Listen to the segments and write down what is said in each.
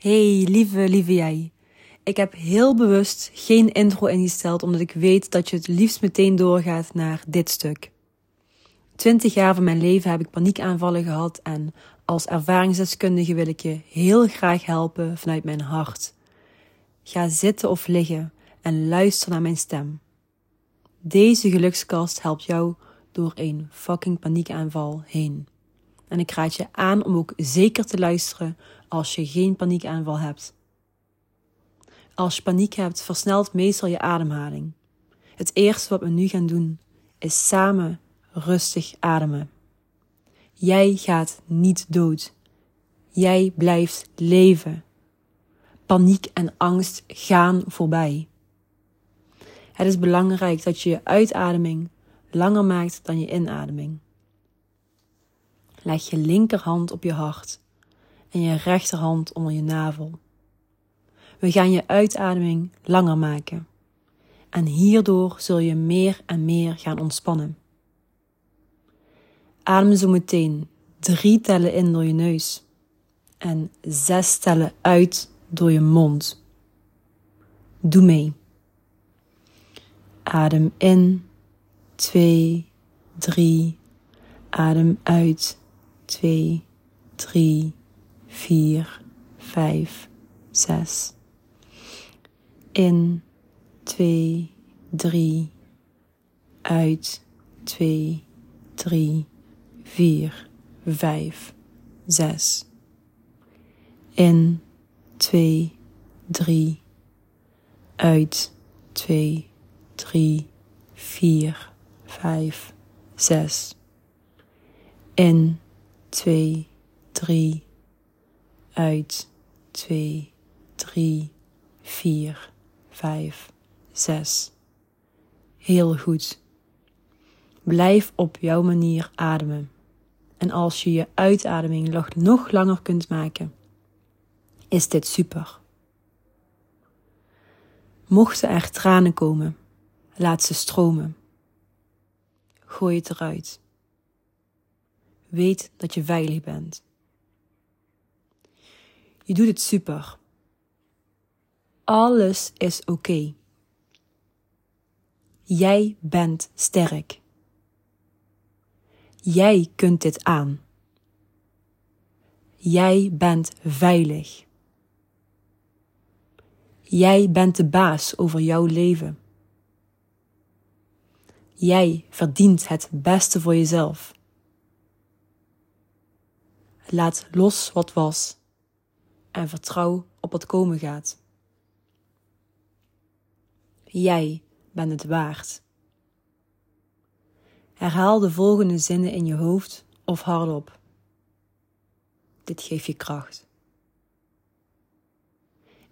Hey, lieve, lieve jij. Ik heb heel bewust geen intro ingesteld, omdat ik weet dat je het liefst meteen doorgaat naar dit stuk. Twintig jaar van mijn leven heb ik paniekaanvallen gehad en als ervaringsdeskundige wil ik je heel graag helpen vanuit mijn hart. Ga zitten of liggen en luister naar mijn stem. Deze gelukskast helpt jou door een fucking paniekaanval heen. En ik raad je aan om ook zeker te luisteren als je geen paniekaanval hebt. Als je paniek hebt, versnelt meestal je ademhaling. Het eerste wat we nu gaan doen is samen rustig ademen. Jij gaat niet dood. Jij blijft leven. Paniek en angst gaan voorbij. Het is belangrijk dat je je uitademing langer maakt dan je inademing. Leg je linkerhand op je hart en je rechterhand onder je navel. We gaan je uitademing langer maken. En hierdoor zul je meer en meer gaan ontspannen. Adem zo meteen drie tellen in door je neus en zes tellen uit door je mond. Doe mee. Adem in, twee, drie. Adem uit, twee, drie, vier, vijf, zes. In, twee, drie. Uit, twee, drie, vier, vijf, zes. In, twee, drie. Uit, twee, drie, vier, vijf, zes. In, twee, drie. Uit, twee, drie, vier, vijf, zes. Heel goed. Blijf op jouw manier ademen. En als je je uitademing nog langer kunt maken, is dit super. Mochten er tranen komen, laat ze stromen. Gooi het eruit. Weet dat je veilig bent. Je doet het super. Alles is oké. Jij bent sterk. Jij kunt dit aan. Jij bent veilig. Jij bent de baas over jouw leven. Jij verdient het beste voor jezelf. Laat los wat was en vertrouw op wat komen gaat. Jij bent het waard. Herhaal de volgende zinnen in je hoofd of hardop. Dit geeft je kracht.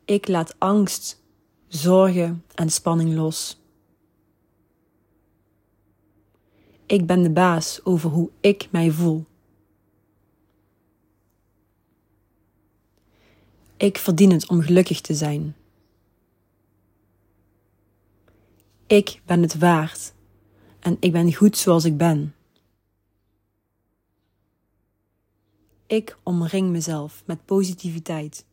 Ik laat angst, zorgen en spanning los. Ik ben de baas over hoe ik mij voel. Ik verdien het om gelukkig te zijn. Ik ben het waard en ik ben goed zoals ik ben. Ik omring mezelf met positiviteit.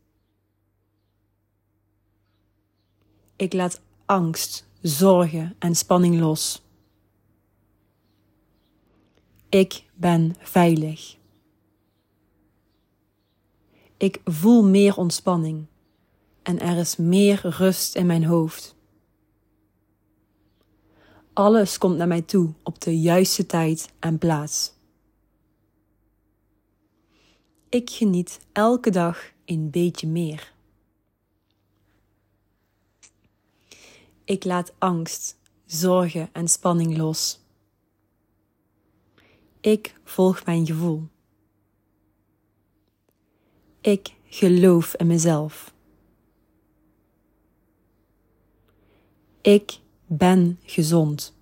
Ik laat angst, zorgen en spanning los. Ik ben veilig. Ik voel meer ontspanning en er is meer rust in mijn hoofd. Alles komt naar mij toe op de juiste tijd en plaats. Ik geniet elke dag een beetje meer. Ik laat angst, zorgen en spanning los. Ik volg mijn gevoel. Ik geloof in mezelf. Ik ben gezond.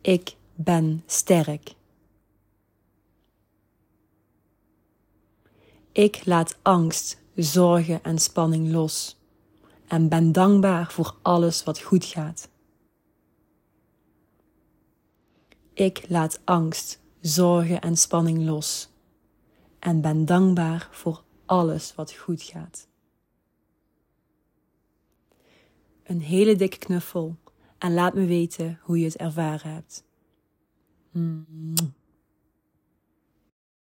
Ik ben sterk. Ik laat angst, zorgen en spanning los en ben dankbaar voor alles wat goed gaat. Ik laat angst, zorgen en spanning los en ben dankbaar voor alles wat goed gaat. Een hele dikke knuffel en laat me weten hoe je het ervaren hebt. Mm.